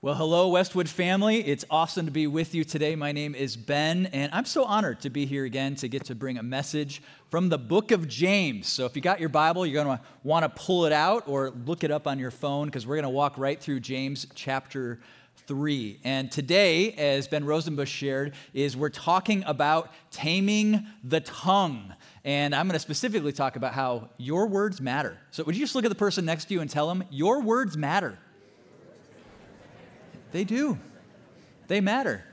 Well, hello, Westwood family. It's awesome to be with you today. My name is Ben, and I'm so honored to be here again to get to bring a message from the book of James. So, if you got your Bible, you're going to want to pull it out or look it up on your phone because we're going to walk right through James chapter 3. And today, as Ben Rosenbush shared, is we're talking about taming the tongue. And I'm going to specifically talk about how your words matter. So, would you just look at the person next to you and tell them, Your words matter? They do. They matter.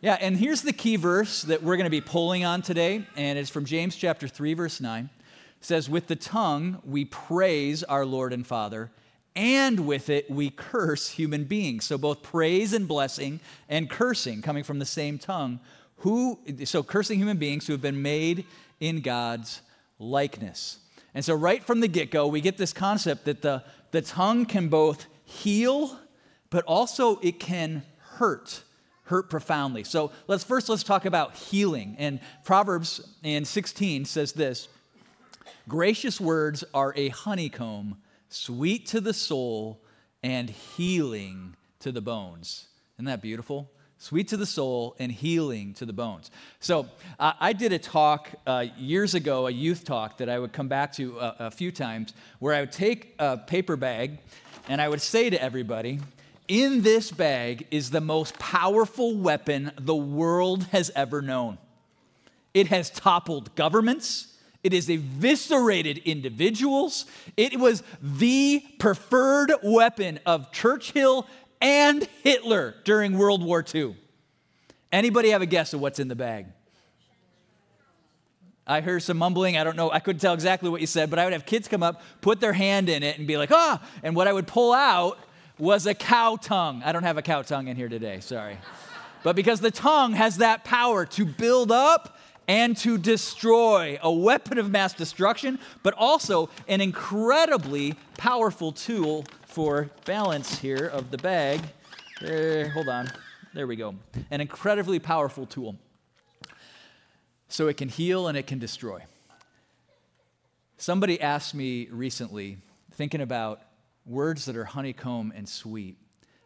Yeah, and here's the key verse that we're going to be pulling on today, and it's from James chapter 3 verse 9. It says, "With the tongue we praise our Lord and Father, and with it we curse human beings." So both praise and blessing and cursing coming from the same tongue. Who so cursing human beings who have been made in God's likeness. And so right from the get-go, we get this concept that the, the tongue can both heal but also it can hurt hurt profoundly. So let's first let's talk about healing. And proverbs in 16 says this gracious words are a honeycomb sweet to the soul and healing to the bones. Isn't that beautiful? Sweet to the soul and healing to the bones. So uh, i did a talk uh, years ago a youth talk that i would come back to a, a few times where i would take a paper bag and i would say to everybody in this bag is the most powerful weapon the world has ever known. It has toppled governments. It has eviscerated individuals. It was the preferred weapon of Churchill and Hitler during World War II. Anybody have a guess of what's in the bag? I heard some mumbling. I don't know. I couldn't tell exactly what you said, but I would have kids come up, put their hand in it, and be like, ah. And what I would pull out was a cow tongue. I don't have a cow tongue in here today, sorry. but because the tongue has that power to build up and to destroy, a weapon of mass destruction, but also an incredibly powerful tool for balance here of the bag. There, hold on. There we go. An incredibly powerful tool. So it can heal and it can destroy. Somebody asked me recently, thinking about words that are honeycomb and sweet.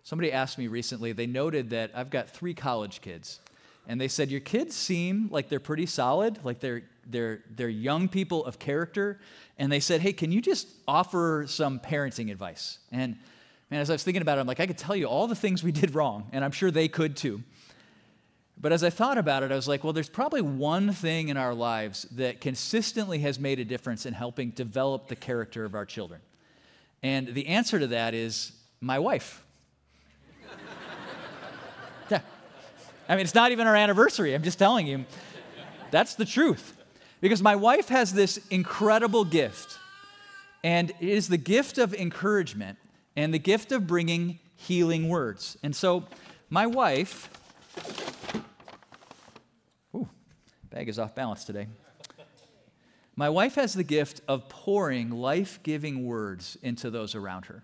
Somebody asked me recently, they noted that I've got three college kids. And they said, Your kids seem like they're pretty solid, like they're, they're, they're young people of character. And they said, Hey, can you just offer some parenting advice? And man, as I was thinking about it, I'm like, I could tell you all the things we did wrong, and I'm sure they could too. But as I thought about it, I was like, well, there's probably one thing in our lives that consistently has made a difference in helping develop the character of our children. And the answer to that is my wife. yeah. I mean, it's not even our anniversary. I'm just telling you. That's the truth. Because my wife has this incredible gift, and it is the gift of encouragement and the gift of bringing healing words. And so, my wife, ooh, bag is off balance today. My wife has the gift of pouring life giving words into those around her.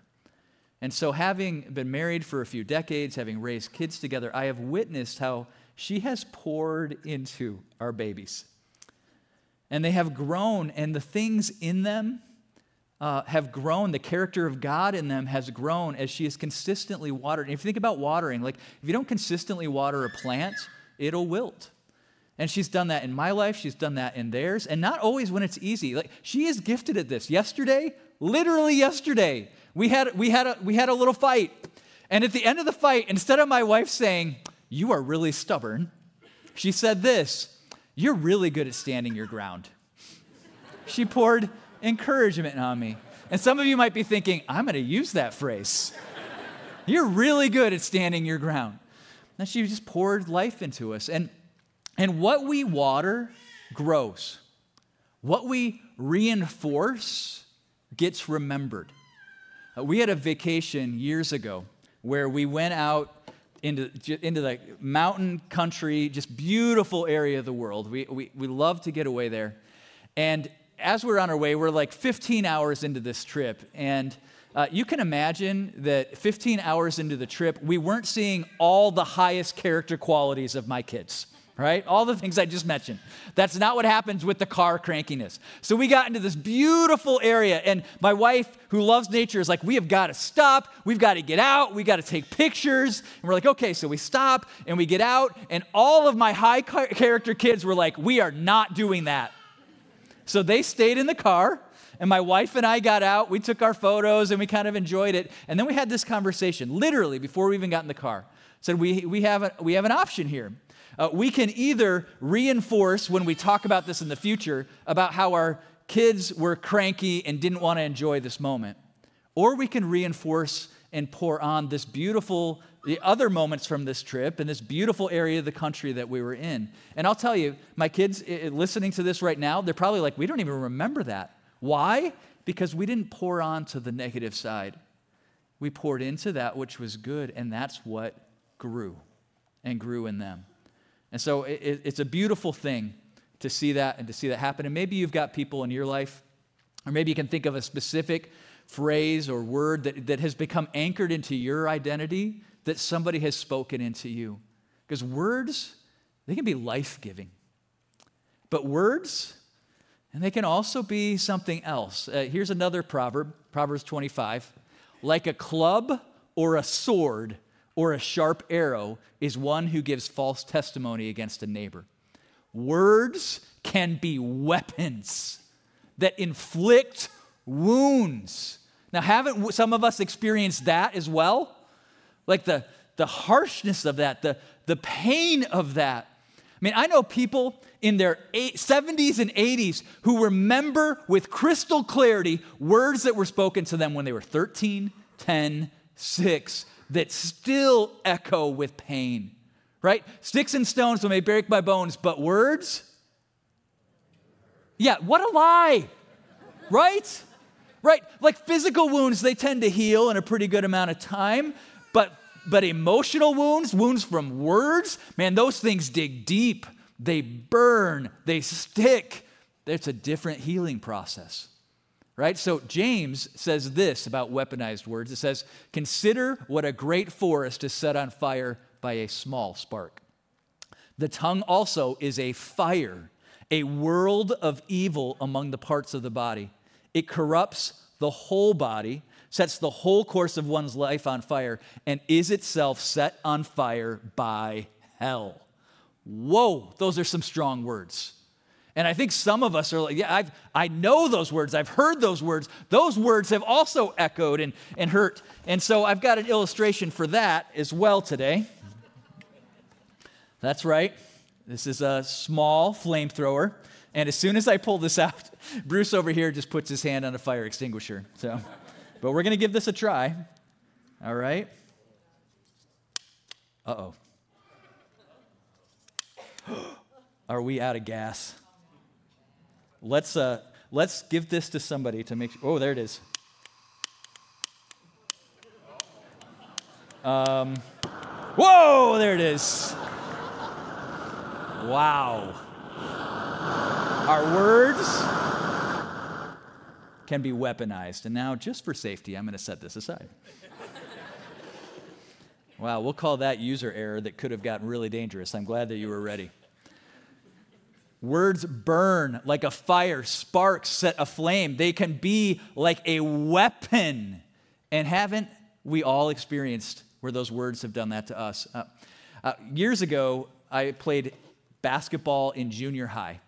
And so, having been married for a few decades, having raised kids together, I have witnessed how she has poured into our babies. And they have grown, and the things in them uh, have grown. The character of God in them has grown as she has consistently watered. And if you think about watering, like if you don't consistently water a plant, it'll wilt. And she's done that in my life, she's done that in theirs, and not always when it's easy. Like she is gifted at this. Yesterday, literally yesterday, we had we had a we had a little fight. And at the end of the fight, instead of my wife saying, "You are really stubborn," she said this, "You're really good at standing your ground." She poured encouragement on me. And some of you might be thinking, "I'm going to use that phrase." You're really good at standing your ground. And she just poured life into us. And and what we water grows. What we reinforce gets remembered. Uh, we had a vacation years ago where we went out into, into the mountain country, just beautiful area of the world. We, we, we love to get away there. And as we're on our way, we're like 15 hours into this trip. And uh, you can imagine that 15 hours into the trip, we weren't seeing all the highest character qualities of my kids right? All the things I just mentioned. That's not what happens with the car crankiness. So we got into this beautiful area, and my wife, who loves nature, is like, we have got to stop. We've got to get out. We got to take pictures. And we're like, okay, so we stop and we get out, and all of my high character kids were like, we are not doing that. So they stayed in the car. And my wife and I got out, we took our photos and we kind of enjoyed it. And then we had this conversation, literally before we even got in the car. Said, we, we, have, a, we have an option here. Uh, we can either reinforce when we talk about this in the future about how our kids were cranky and didn't want to enjoy this moment, or we can reinforce and pour on this beautiful the other moments from this trip and this beautiful area of the country that we were in. And I'll tell you, my kids listening to this right now, they're probably like, we don't even remember that. Why? Because we didn't pour on to the negative side. We poured into that which was good, and that's what grew and grew in them. And so it, it's a beautiful thing to see that and to see that happen. And maybe you've got people in your life, or maybe you can think of a specific phrase or word that, that has become anchored into your identity that somebody has spoken into you. Because words, they can be life giving. But words, and they can also be something else. Uh, here's another proverb Proverbs 25. Like a club or a sword or a sharp arrow is one who gives false testimony against a neighbor. Words can be weapons that inflict wounds. Now, haven't some of us experienced that as well? Like the, the harshness of that, the, the pain of that. I mean, I know people in their 70s and 80s who remember with crystal clarity words that were spoken to them when they were 13, 10, 6, that still echo with pain, right? Sticks and stones may break my bones, but words? Yeah, what a lie, right? Right? Like physical wounds, they tend to heal in a pretty good amount of time, but but emotional wounds, wounds from words, man, those things dig deep. They burn, they stick. It's a different healing process right? So James says this about weaponized words. It says, Consider what a great forest is set on fire by a small spark. The tongue also is a fire, a world of evil among the parts of the body. It corrupts the whole body, sets the whole course of one's life on fire, and is itself set on fire by hell. Whoa, those are some strong words. And I think some of us are like, yeah, I've, I know those words. I've heard those words. Those words have also echoed and, and hurt. And so I've got an illustration for that as well today. That's right. This is a small flamethrower. And as soon as I pull this out, Bruce over here just puts his hand on a fire extinguisher. So, but we're going to give this a try. All right. Uh oh. Are we out of gas? Let's, uh, let's give this to somebody to make sure. Oh, there it is. Um, whoa, there it is. Wow. Our words can be weaponized. And now, just for safety, I'm going to set this aside. wow, we'll call that user error that could have gotten really dangerous. I'm glad that you were ready. Words burn like a fire, sparks set aflame. They can be like a weapon. And haven't we all experienced where those words have done that to us? Uh, uh, years ago, I played basketball in junior high.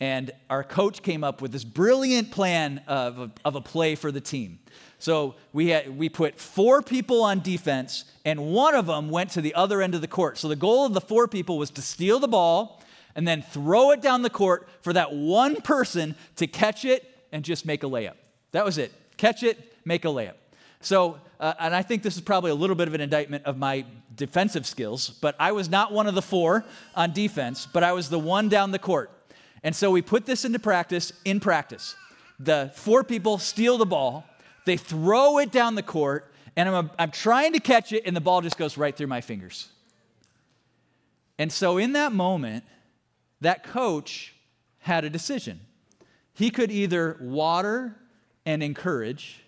And our coach came up with this brilliant plan of a, of a play for the team. So we, had, we put four people on defense, and one of them went to the other end of the court. So the goal of the four people was to steal the ball and then throw it down the court for that one person to catch it and just make a layup. That was it. Catch it, make a layup. So, uh, and I think this is probably a little bit of an indictment of my defensive skills, but I was not one of the four on defense, but I was the one down the court. And so we put this into practice in practice. The four people steal the ball, they throw it down the court, and I'm, I'm trying to catch it, and the ball just goes right through my fingers. And so in that moment, that coach had a decision. He could either water and encourage,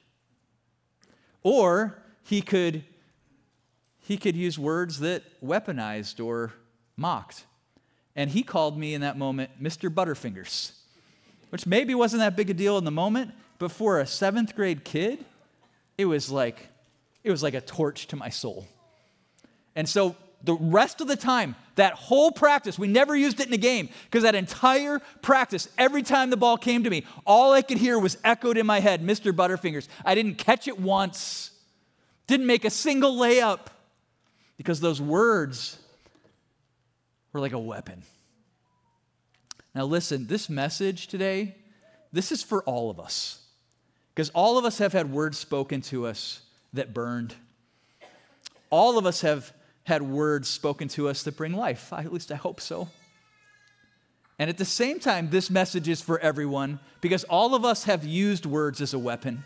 or he could, he could use words that weaponized or mocked. And he called me in that moment Mr. Butterfingers, which maybe wasn't that big a deal in the moment, but for a seventh grade kid, it was like, it was like a torch to my soul. And so the rest of the time, that whole practice, we never used it in a game because that entire practice, every time the ball came to me, all I could hear was echoed in my head Mr. Butterfingers. I didn't catch it once, didn't make a single layup because those words were like a weapon. Now, listen, this message today, this is for all of us because all of us have had words spoken to us that burned. All of us have had words spoken to us that bring life. At least I hope so. And at the same time, this message is for everyone because all of us have used words as a weapon.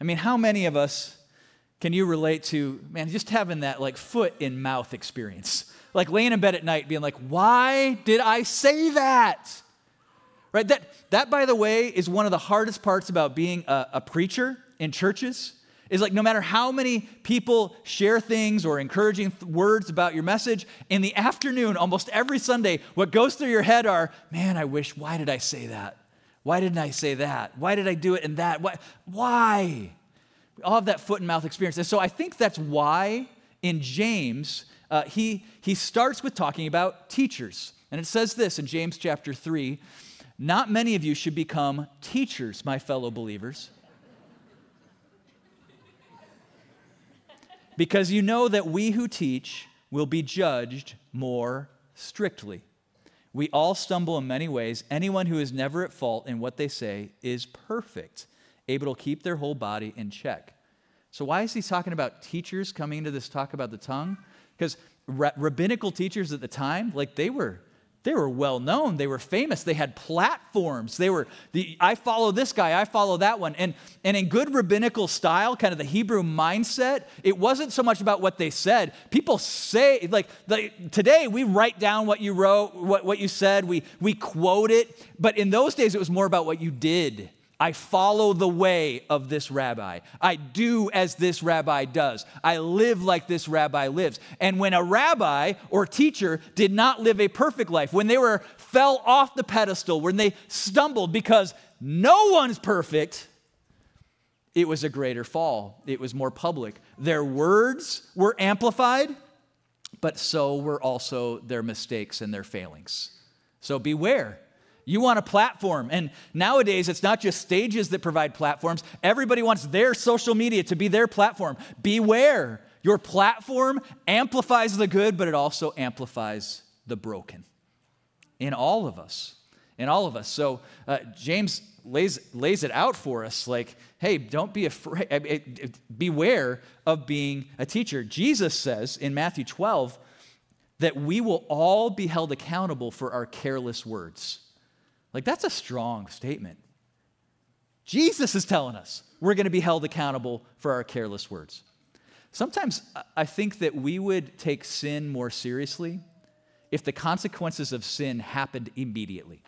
I mean, how many of us can you relate to, man, just having that like foot in mouth experience? Like laying in bed at night being like, why did I say that? Right? That, that by the way, is one of the hardest parts about being a, a preacher in churches is like no matter how many people share things or encouraging th- words about your message, in the afternoon, almost every Sunday, what goes through your head are, man, I wish, why did I say that? Why didn't I say that? Why did I do it in that? Why? Why? We all have that foot and mouth experience. And so I think that's why in James, uh, he, he starts with talking about teachers. And it says this in James chapter 3 Not many of you should become teachers, my fellow believers because you know that we who teach will be judged more strictly. We all stumble in many ways. Anyone who is never at fault in what they say is perfect, able to keep their whole body in check. So, why is he talking about teachers coming into this talk about the tongue? Because rabbinical teachers at the time, like they were they were well known. They were famous. They had platforms. They were, the, I follow this guy, I follow that one. And, and in good rabbinical style, kind of the Hebrew mindset, it wasn't so much about what they said. People say, like, today we write down what you wrote, what, what you said, we, we quote it. But in those days, it was more about what you did. I follow the way of this rabbi. I do as this rabbi does. I live like this rabbi lives. And when a rabbi or teacher did not live a perfect life, when they were fell off the pedestal, when they stumbled because no one's perfect, it was a greater fall. It was more public. Their words were amplified, but so were also their mistakes and their failings. So beware. You want a platform. And nowadays, it's not just stages that provide platforms. Everybody wants their social media to be their platform. Beware. Your platform amplifies the good, but it also amplifies the broken in all of us. In all of us. So, uh, James lays, lays it out for us like, hey, don't be afraid. Beware of being a teacher. Jesus says in Matthew 12 that we will all be held accountable for our careless words. Like, that's a strong statement. Jesus is telling us we're going to be held accountable for our careless words. Sometimes I think that we would take sin more seriously if the consequences of sin happened immediately.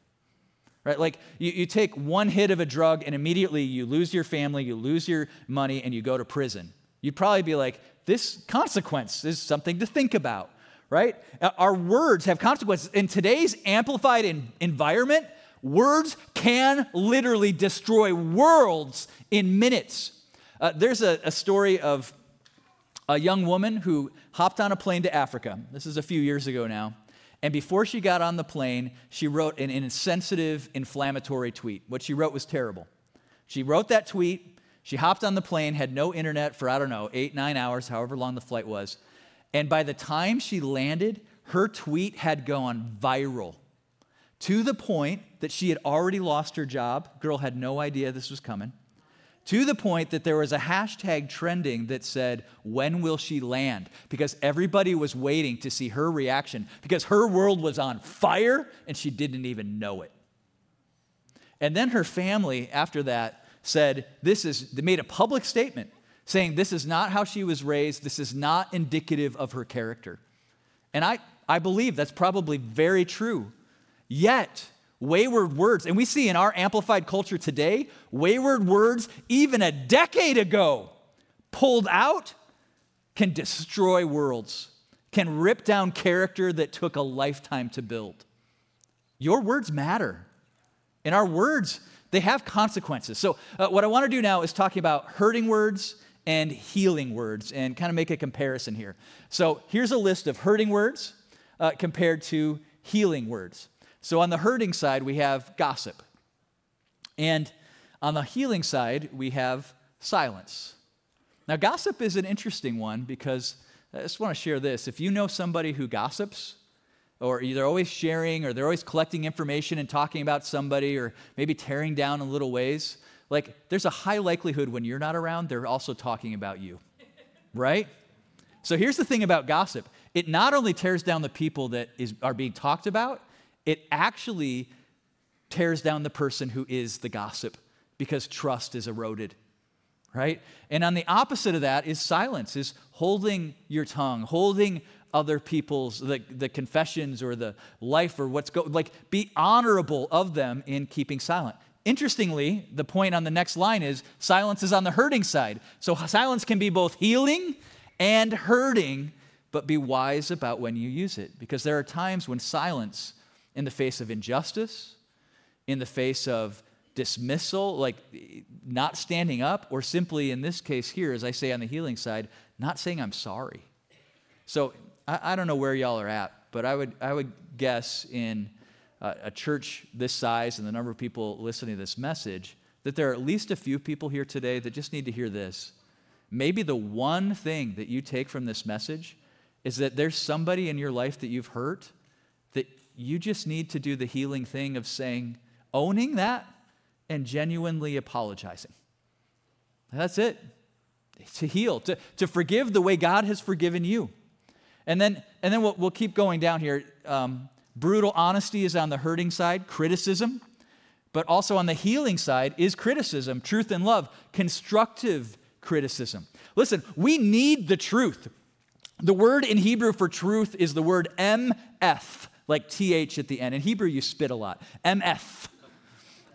Right? Like you, you take one hit of a drug and immediately you lose your family, you lose your money, and you go to prison. You'd probably be like, this consequence is something to think about, right? Our words have consequences. In today's amplified environment, Words can literally destroy worlds in minutes. Uh, there's a, a story of a young woman who hopped on a plane to Africa. This is a few years ago now. And before she got on the plane, she wrote an insensitive, inflammatory tweet. What she wrote was terrible. She wrote that tweet. She hopped on the plane, had no internet for, I don't know, eight, nine hours, however long the flight was. And by the time she landed, her tweet had gone viral to the point that she had already lost her job. Girl had no idea this was coming. To the point that there was a hashtag trending that said, When will she land? Because everybody was waiting to see her reaction because her world was on fire and she didn't even know it. And then her family, after that, said, This is, they made a public statement saying, This is not how she was raised. This is not indicative of her character. And I, I believe that's probably very true. Yet, wayward words, and we see in our amplified culture today, wayward words, even a decade ago, pulled out, can destroy worlds, can rip down character that took a lifetime to build. Your words matter. And our words, they have consequences. So, uh, what I want to do now is talking about hurting words and healing words and kind of make a comparison here. So, here's a list of hurting words uh, compared to healing words. So, on the hurting side, we have gossip. And on the healing side, we have silence. Now, gossip is an interesting one because I just want to share this. If you know somebody who gossips, or they're always sharing, or they're always collecting information and talking about somebody, or maybe tearing down in little ways, like there's a high likelihood when you're not around, they're also talking about you, right? So here's the thing about gossip it not only tears down the people that is, are being talked about, it actually tears down the person who is the gossip because trust is eroded right? And on the opposite of that is silence is holding your tongue holding other people's the, the confessions or the life or what's going like be honorable of them in keeping silent. Interestingly the point on the next line is silence is on the hurting side. So silence can be both healing and hurting but be wise about when you use it because there are times when silence in the face of injustice in the face of dismissal, like not standing up, or simply in this case here, as I say on the healing side, not saying I'm sorry. So I, I don't know where y'all are at, but I would, I would guess in a, church this size and the number of people listening to this message that there are at least a few people here today that just need to hear this. Maybe the one thing that you take from this message is that there's somebody in your life that you've hurt you just need to do the healing thing of saying, owning that and genuinely apologizing. That's it. To heal, to, to forgive the way God has forgiven you. And then, and then we'll, we'll keep going down here. Um, brutal honesty is on the hurting side, criticism. But also on the healing side is criticism, truth and love, constructive criticism. Listen, we need the truth. The word in Hebrew for truth is the word emeth, like th at the end. In Hebrew, you spit a lot. emeth.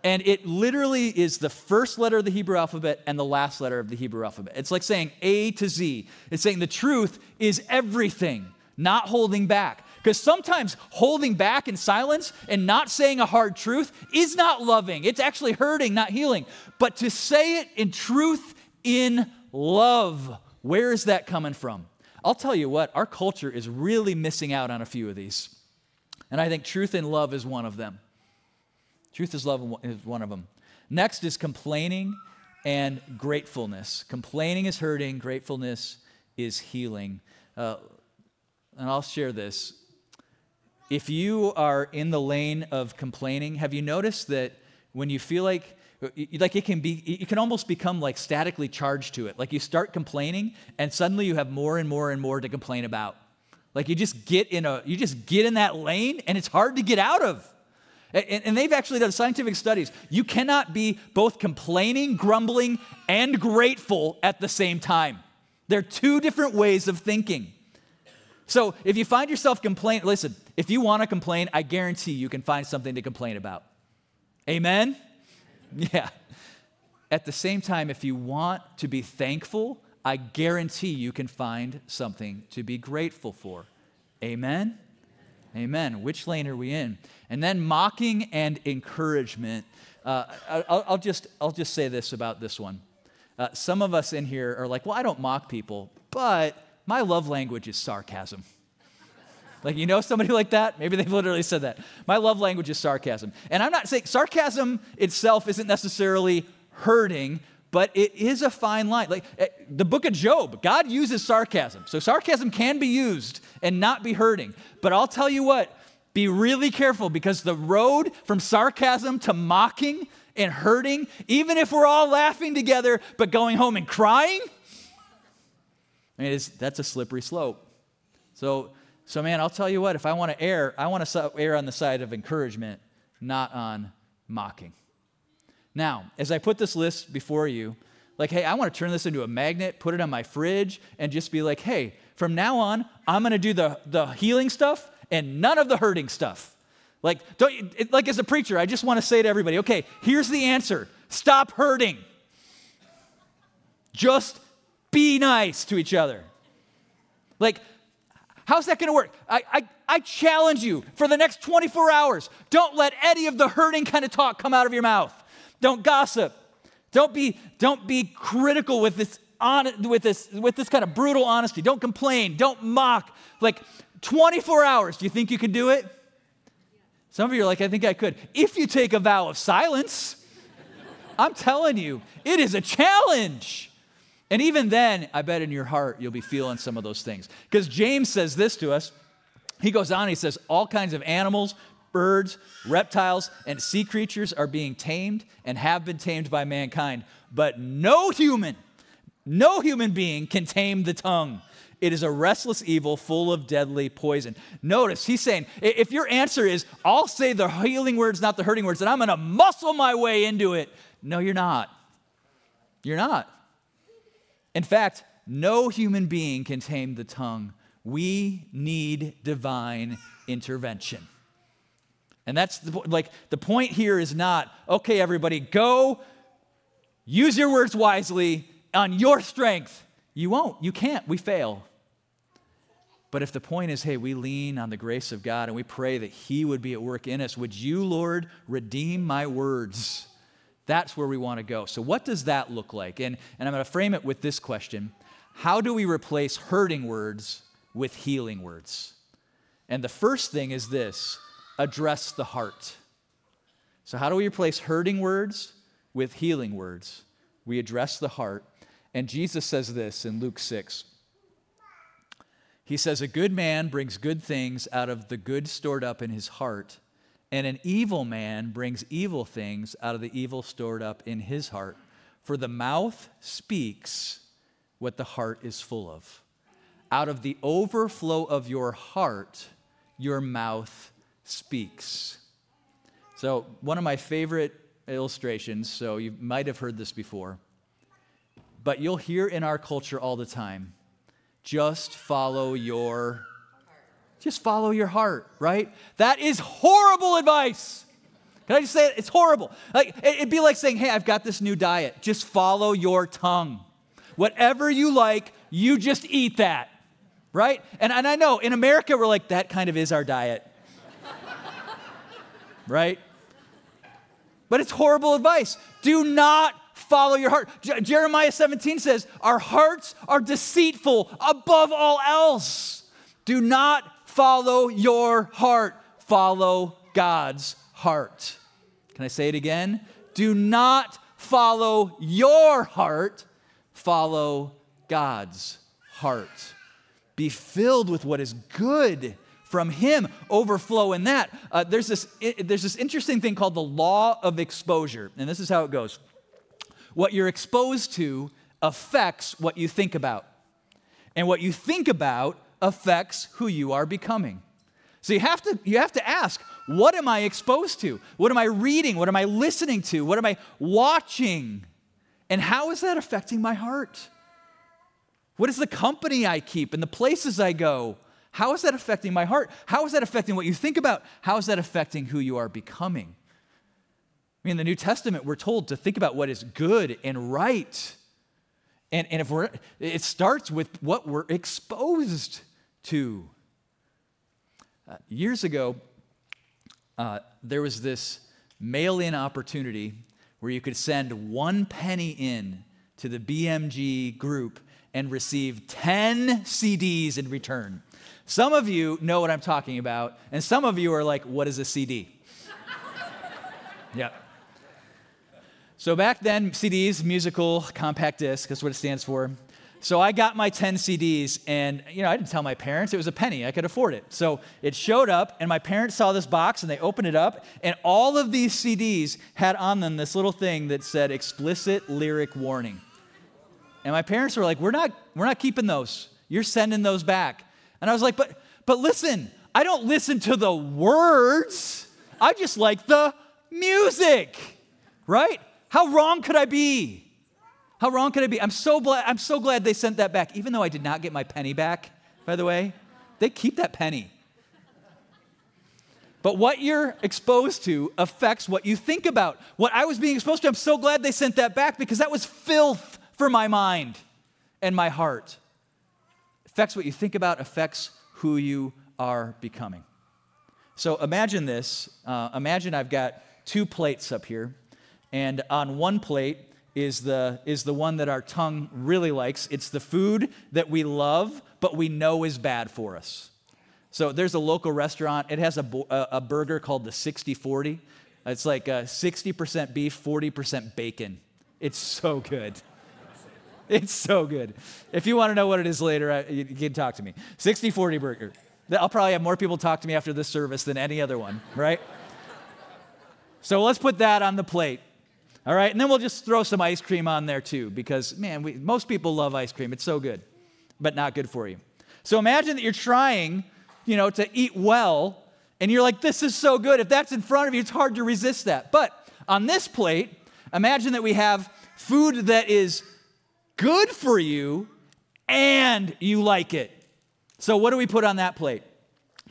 And it literally is the first letter of the Hebrew alphabet and the last letter of the Hebrew alphabet. It's like saying A to Z. It's saying the truth is everything, not holding back. Because sometimes holding back in silence and not saying a hard truth is not loving. It's actually hurting, not healing. But to say it in truth, in love, where is that coming from? I'll tell you what, our culture is really missing out on a few of these. And I think truth and love is one of them. Truth is love is one of them. Next is complaining and gratefulness. Complaining is hurting, gratefulness is healing. Uh, and I'll share this. If you are in the lane of complaining, have you noticed that when you feel like like it can be you can almost become like statically charged to it like you start complaining and suddenly you have more and more and more to complain about like you just get in a you just get in that lane and it's hard to get out of and, they've actually done scientific studies. You cannot be both complaining, grumbling, and grateful at the same time. They're two different ways of thinking. So if you find yourself complaining, listen, if you want to complain, I guarantee you can find something to complain about. Amen? Yeah. At the same time, if you want to be thankful, I guarantee you can find something to be grateful for. Amen? Amen. Which lane are we in? And then mocking and encouragement. Uh, I'll, I'll, just, I'll just say this about this one. Uh, some of us in here are like, well, I don't mock people, but my love language is sarcasm. Like, you know somebody like that? Maybe they've literally said that. My love language is sarcasm. And I'm not saying sarcasm itself isn't necessarily hurting, but it is a fine line. Like eh, the book of Job, God uses sarcasm. So sarcasm can be used and not be hurting. But I'll tell you what, be really careful because the road from sarcasm to mocking and hurting, even if we're all laughing together but going home and crying, I mean, that's a slippery slope. So, so man, I'll tell you what, if I want to err, I want to err on the side of encouragement, not on mocking. Now, as I put this list before you, like, hey, I want to turn this into a magnet, put it on my fridge, and just be like, hey, from now on, I'm going to do the, the healing stuff and none of the hurting stuff. Like, don't, it, like as a preacher, I just want to say to everybody, okay, here's the answer stop hurting. Just be nice to each other. Like, How's that going to work? I, I, I challenge you for the next 24 hours. Don't let any of the hurting kind of talk come out of your mouth. Don't gossip. Don't be, don't be critical with this, on, with, this, with this kind of brutal honesty. Don't complain. Don't mock. Like 24 hours. Do you think you can do it? Some of you are like, I think I could. If you take a vow of silence, I'm telling you, it is a challenge. And even then, I bet in your heart you'll be feeling some of those things. Because James says this to us. He goes on, he says, All kinds of animals, birds, reptiles, and sea creatures are being tamed and have been tamed by mankind, but no human, no human being can tame the tongue. It is a restless evil full of deadly poison. Notice, he's saying, if your answer is, I'll say the healing words, not the hurting words, and I'm going to muscle my way into it. No, you're not. You're not. In fact, no human being can tame the tongue. We need divine intervention. And that's the, like the point here is not, okay, everybody, go use your words wisely on your strength. You won't. You can't. We fail. But if the point is, hey, we lean on the grace of God and we pray that He would be at work in us, would you, Lord, redeem my words? That's where we want to go. So, what does that look like? And, and I'm going to frame it with this question How do we replace hurting words with healing words? And the first thing is this address the heart. So, how do we replace hurting words with healing words? We address the heart. And Jesus says this in Luke 6. He says, A good man brings good things out of the good stored up in his heart and an evil man brings evil things out of the evil stored up in his heart. For the mouth speaks what the heart is full of. Out of the overflow of your heart, your mouth speaks. So, one of my favorite illustrations, so you might have heard this before, but you'll hear in our culture all the time just follow your just follow your heart, right? That is horrible advice. Can I just say it? It's horrible. Like it'd be like saying, "Hey, I've got this new diet. Just follow your tongue. Whatever you like, you just eat that." Right? And, and I know in America we're like, that kind of is our diet. Right? But it's horrible advice. Do not follow your heart. Jeremiah 17 says, Our hearts are deceitful above all else. Do not follow your heart, follow God's heart. Can I say it again? Do not follow your heart, follow God's heart. Be filled with what is good from Him, overflow in that. Uh, there's, this, it, there's this interesting thing called the law of exposure, and this is how it goes. What you're exposed to affects what you think about. And what you think about affects who you are becoming. So you have to you have to ask, what am I exposed to? What am I reading? What am I listening to? What am I watching? And how is that affecting my heart? What is the company I keep and the places I go? How is that affecting my heart? How is that affecting what you think about? How is that affecting who you are becoming? I mean, in the New Testament, we're told to think about what is good and right. And, and if we're, it starts with what we're exposed to. Uh, years ago, uh, there was this mail in opportunity where you could send one penny in to the BMG group and receive 10 CDs in return. Some of you know what I'm talking about, and some of you are like, what is a CD? yeah. So back then, CDs, musical compact disc, that's what it stands for. So I got my 10 CDs, and you know, I didn't tell my parents. It was a penny. I could afford it. So it showed up, and my parents saw this box, and they opened it up, and all of these CDs had on them this little thing that said explicit lyric warning. And my parents were like, "We're not, we're not keeping those. You're sending those back." And I was like, "But, but listen, I don't listen to the words. I just like the music, right? How wrong could I be?" How wrong could I be? I'm so glad, I'm so glad they sent that back, even though I did not get my penny back, by the way. They keep that penny. But what you're exposed to affects what you think about. What I was being exposed to, I'm so glad they sent that back because that was filth for my mind and my heart. Affects what you think about, affects who you are becoming. So imagine this. Uh, imagine I've got two plates up here, and on one plate is the, is the one that our tongue really likes. It's the food that we love, but we know is bad for us. So there's a local restaurant. It has a, a burger called the 60 40. It's like 60% uh, beef, 40% bacon. It's so good. It's so good. If you want to know what it is later, you can talk to me. 60 40 burger. I'll probably have more people talk to me after this service than any other one, right? so let's put that on the plate. All right, and then we'll just throw some ice cream on there too, because man, we, most people love ice cream. It's so good, but not good for you. So imagine that you're trying, you know, to eat well, and you're like, this is so good. If that's in front of you, it's hard to resist that. But on this plate, imagine that we have food that is good for you and you like it. So, what do we put on that plate?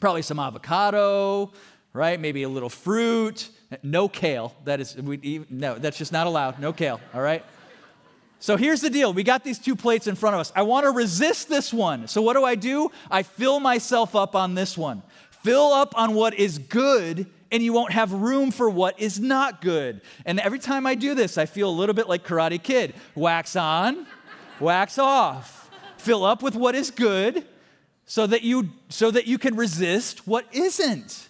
Probably some avocado, right? Maybe a little fruit. No kale. That is, we, no, that's just not allowed. No kale, all right? So here's the deal. We got these two plates in front of us. I want to resist this one. So what do I do? I fill myself up on this one. Fill up on what is good, and you won't have room for what is not good. And every time I do this, I feel a little bit like Karate Kid wax on, wax off. Fill up with what is good so that you, so that you can resist what isn't.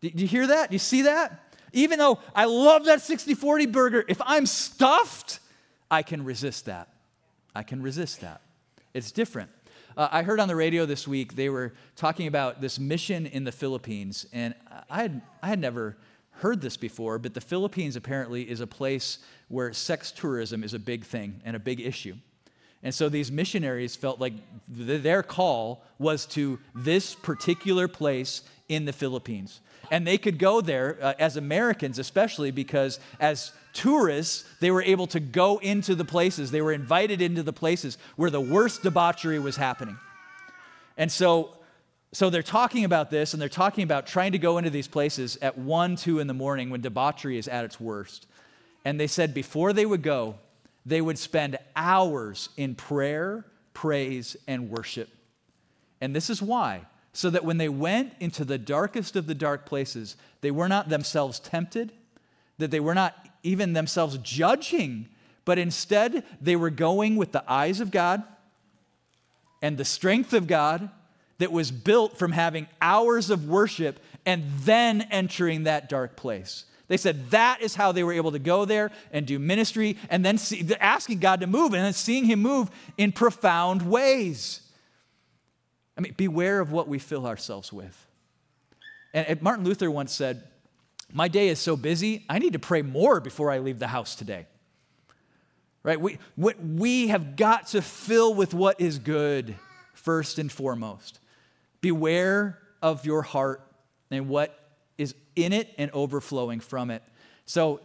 Do you hear that? Do you see that? Even though I love that 60 40 burger, if I'm stuffed, I can resist that. I can resist that. It's different. Uh, I heard on the radio this week they were talking about this mission in the Philippines, and I had, I had never heard this before, but the Philippines apparently is a place where sex tourism is a big thing and a big issue. And so these missionaries felt like th- their call was to this particular place in the Philippines. And they could go there uh, as Americans, especially because as tourists, they were able to go into the places, they were invited into the places where the worst debauchery was happening. And so, so they're talking about this, and they're talking about trying to go into these places at 1, 2 in the morning when debauchery is at its worst. And they said before they would go, they would spend hours in prayer, praise, and worship. And this is why so that when they went into the darkest of the dark places, they were not themselves tempted, that they were not even themselves judging, but instead they were going with the eyes of God and the strength of God that was built from having hours of worship and then entering that dark place. They said that is how they were able to go there and do ministry and then see, asking God to move and then seeing Him move in profound ways. I mean, beware of what we fill ourselves with. And Martin Luther once said, My day is so busy, I need to pray more before I leave the house today. Right? We, we have got to fill with what is good first and foremost. Beware of your heart and what is in it and overflowing from it. So,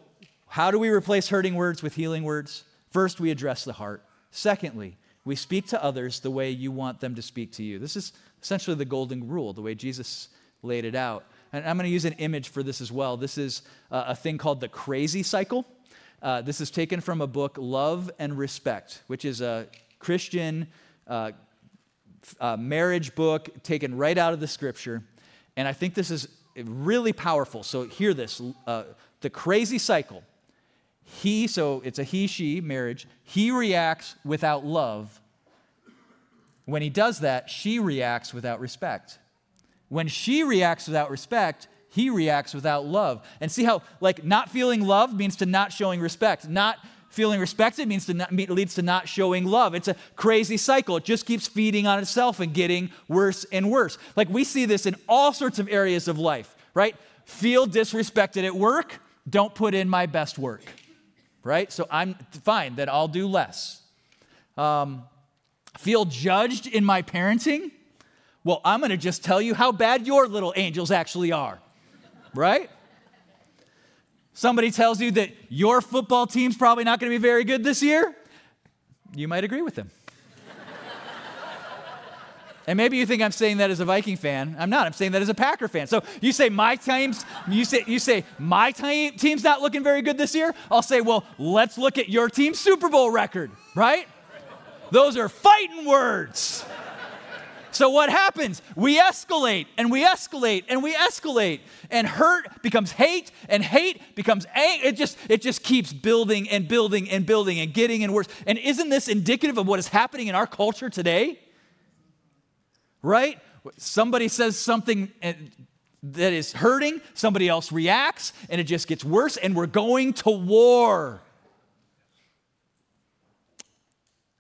how do we replace hurting words with healing words? First, we address the heart. Secondly, we speak to others the way you want them to speak to you. This is essentially the golden rule, the way Jesus laid it out. And I'm going to use an image for this as well. This is uh, a thing called the crazy cycle. Uh, this is taken from a book, Love and Respect, which is a Christian uh, uh, marriage book taken right out of the scripture. And I think this is really powerful. So, hear this uh, the crazy cycle he, so it's a he she marriage, he reacts without love. When he does that, she reacts without respect. When she reacts without respect, he reacts without love. And see how, like, not feeling love means to not showing respect. Not feeling respected means to not, leads to not showing love. It's a crazy cycle. It just keeps feeding on itself and getting worse and worse. Like, we see this in all sorts of areas of life, right? Feel disrespected at work, don't put in my best work right? So I'm fine, then I'll do less. Um, feel judged in my parenting? Well, I'm going to just tell you how bad your little angels actually are, right? Somebody tells you that your football team's probably not going to be very good this year. You might agree with them. And maybe you think I'm saying that as a Viking fan. I'm not. I'm saying that as a Packer fan. So you say my team's you say you say my team, team's not looking very good this year. I'll say, well, let's look at your team's Super Bowl record, right? Those are fighting words. So what happens? We escalate and we escalate and we escalate. And hurt becomes hate and hate becomes anger. It just, it just keeps building and building and building and getting and worse. And isn't this indicative of what is happening in our culture today? Right? Somebody says something eh, that is hurting, somebody else reacts, and it just gets worse, and we're going to war.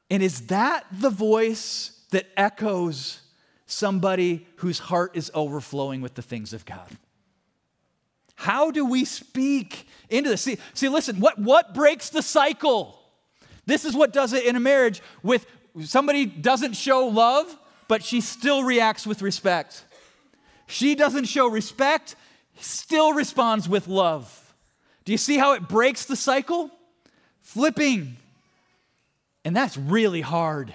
And is that the voice that echoes somebody whose heart is overflowing with the things of God? How do we speak into this? See, see listen, what, what breaks the cycle? This is what does it in a marriage with somebody doesn't show love, but she still reacts with respect. She doesn't show respect, still responds with love. Do you see how it breaks the cycle? Flipping. And that's really hard.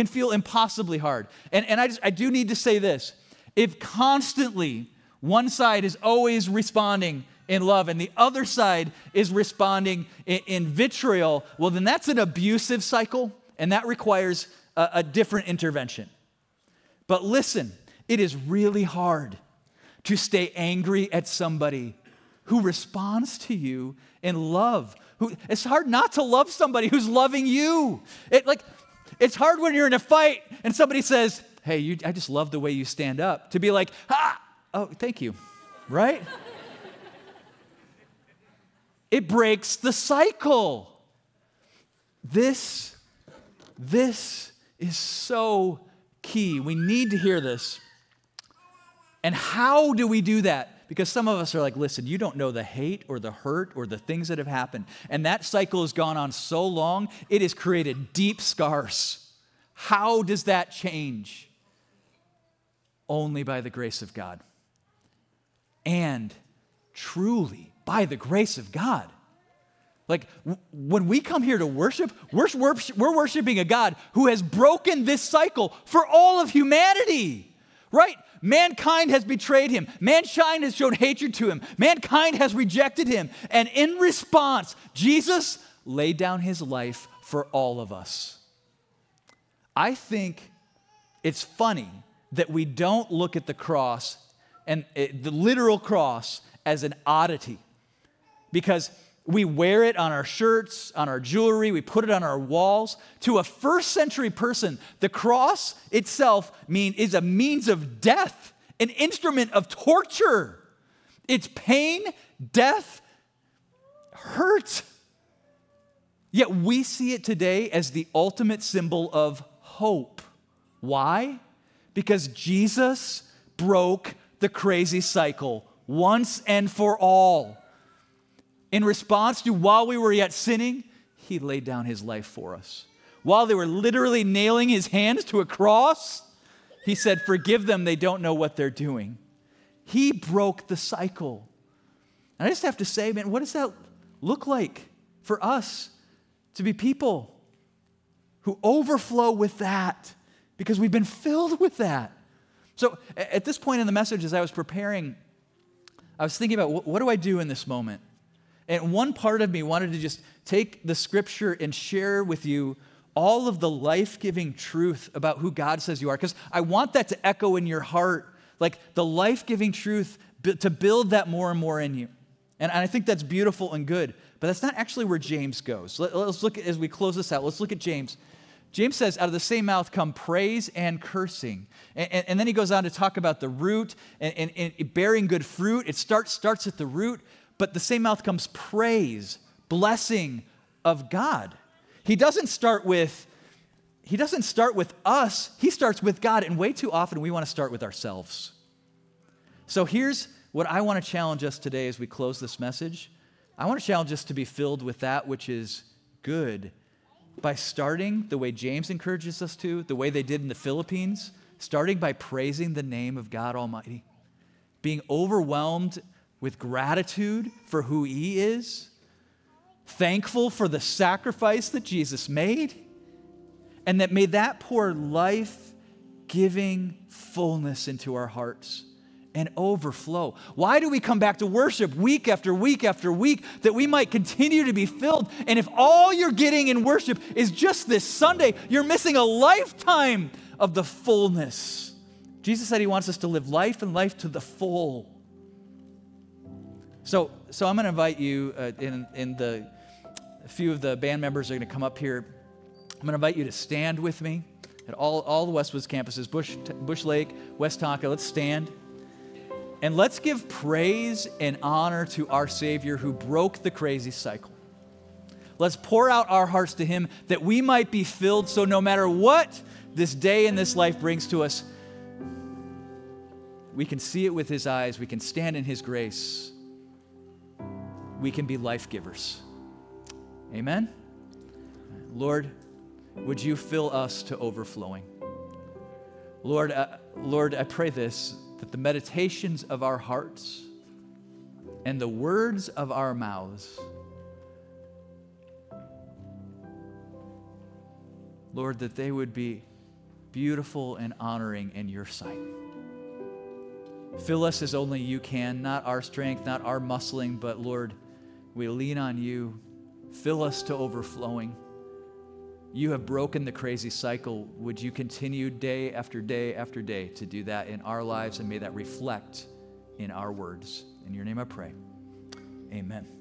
Can feel impossibly hard. And, and I, just, I do need to say this if constantly one side is always responding in love and the other side is responding in, in vitriol, well, then that's an abusive cycle and that requires a, a different intervention. But listen, it is really hard to stay angry at somebody who responds to you in love. Who, it's hard not to love somebody who's loving you. It, like, it's hard when you're in a fight and somebody says, Hey, you, I just love the way you stand up, to be like, Ah, oh, thank you, right? it breaks the cycle. This, this is so key. We need to hear this. And how do we do that? Because some of us are like, listen, you don't know the hate or the hurt or the things that have happened. And that cycle has gone on so long, it has created deep scars. How does that change? Only by the grace of God. And truly by the grace of God. Like when we come here to worship, we're, worshiping a God who has broken this cycle for all of humanity, right? Mankind has betrayed him. Mankind has shown hatred to him. Mankind has rejected him. And in response, Jesus laid down his life for all of us. I think it's funny that we don't look at the cross and eh, the literal cross as an oddity because we wear it on our shirts, on our jewelry, we put it on our walls. To a first century person, the cross itself mean, is a means of death, an instrument of torture. It's pain, death, hurt. Yet we see it today as the ultimate symbol of hope. Why? Because Jesus broke the crazy cycle once and for all. In response to while we were yet sinning, he laid down his life for us. While they were literally nailing his hands to a cross, he said, Forgive them, they don't know what they're doing. He broke the cycle. And I just have to say, man, what does that look like for us to be people who overflow with that because we've been filled with that? So at this point in the message, as I was preparing, I was thinking about what do I do in this moment? And one part of me wanted to just take the scripture and share with you all of the life giving truth about who God says you are, because I want that to echo in your heart, like the life giving truth to build that more and more in you. And I think that's beautiful and good, but that's not actually where James goes. Let, us look at, as we close this out, let's look at James. James says, out of the same mouth come praise and cursing. And, and, and then he goes on to talk about the root and, and, and bearing good fruit. It starts, starts at the root, but the same mouth comes praise, blessing of God. He doesn't start with he doesn't start with us, he starts with God, and way too often we want to start with ourselves. So here's what I want to challenge us today as we close this message. I want to challenge us to be filled with that which is good by starting the way James encourages us to, the way they did in the Philippines, starting by praising the name of God Almighty, being overwhelmed with gratitude for who He is, thankful for the sacrifice that Jesus made, and that may that pour life giving fullness into our hearts and overflow. Why do we come back to worship week after week after week that we might continue to be filled? And if all you're getting in worship is just this Sunday, you're missing a lifetime of the fullness. Jesus said he wants us to live life and life to the full. So, so I'm going to invite you uh, in, in the, a few of the band members are going to come up here. I'm going to invite you to stand with me at all, all the Westwoods campuses, Bush, Bush Lake, Westonka. Let's stand. And let's give praise and honor to our Savior who broke the crazy cycle. Let's pour out our hearts to Him that we might be filled so no matter what this day and this life brings to us, we can see it with His eyes, we can stand in His grace, we can be life givers. Amen? Lord, would you fill us to overflowing? Lord, uh, Lord, I pray this that the meditations of our hearts and the words of our mouths, Lord, that they would be beautiful and honoring in your sight. Fill us as only you can, not our strength, not our muscling, but Lord, we lean on you. Fill us to overflowing. You have broken the crazy cycle. Would you continue day after day after day to do that in our lives and may that reflect in our words? In your name I pray. Amen.